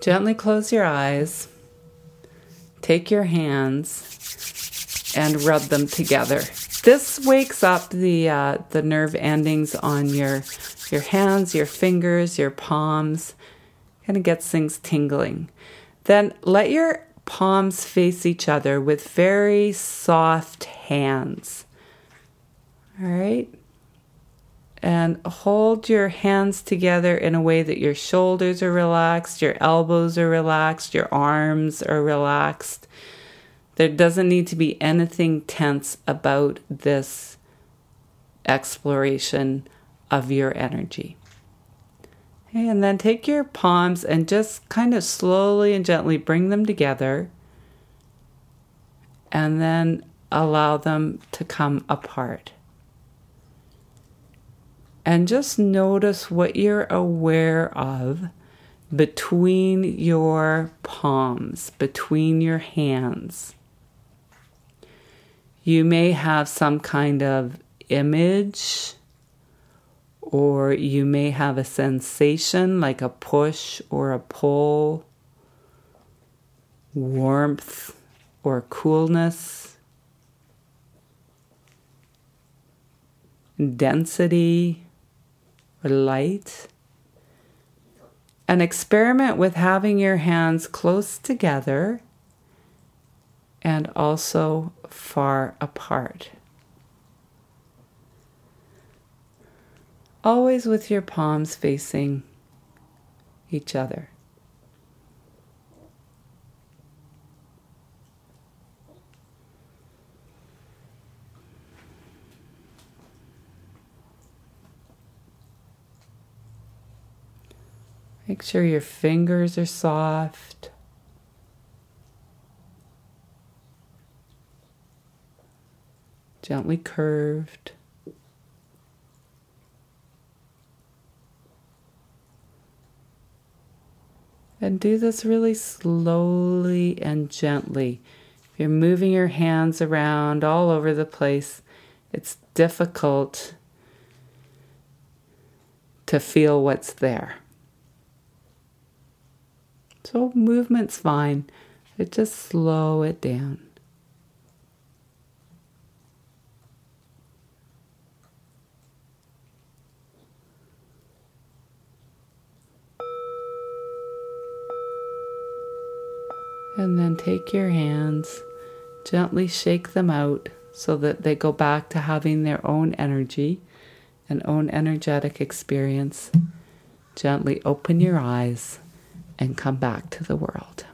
Gently close your eyes. Take your hands and rub them together. This wakes up the uh, the nerve endings on your your hands, your fingers, your palms. Kind of gets things tingling. Then let your palms face each other with very soft hands. All right and hold your hands together in a way that your shoulders are relaxed, your elbows are relaxed, your arms are relaxed. There doesn't need to be anything tense about this exploration of your energy. And then take your palms and just kind of slowly and gently bring them together and then allow them to come apart and just notice what you're aware of between your palms, between your hands. You may have some kind of image, or you may have a sensation like a push or a pull, warmth or coolness, density or light. And experiment with having your hands close together and also far apart. Always with your palms facing each other. Make sure your fingers are soft. Gently curved. And do this really slowly and gently. If you're moving your hands around all over the place, it's difficult to feel what's there. So movement's fine, just slow it down. And then take your hands, gently shake them out so that they go back to having their own energy and own energetic experience. Gently open your eyes and come back to the world.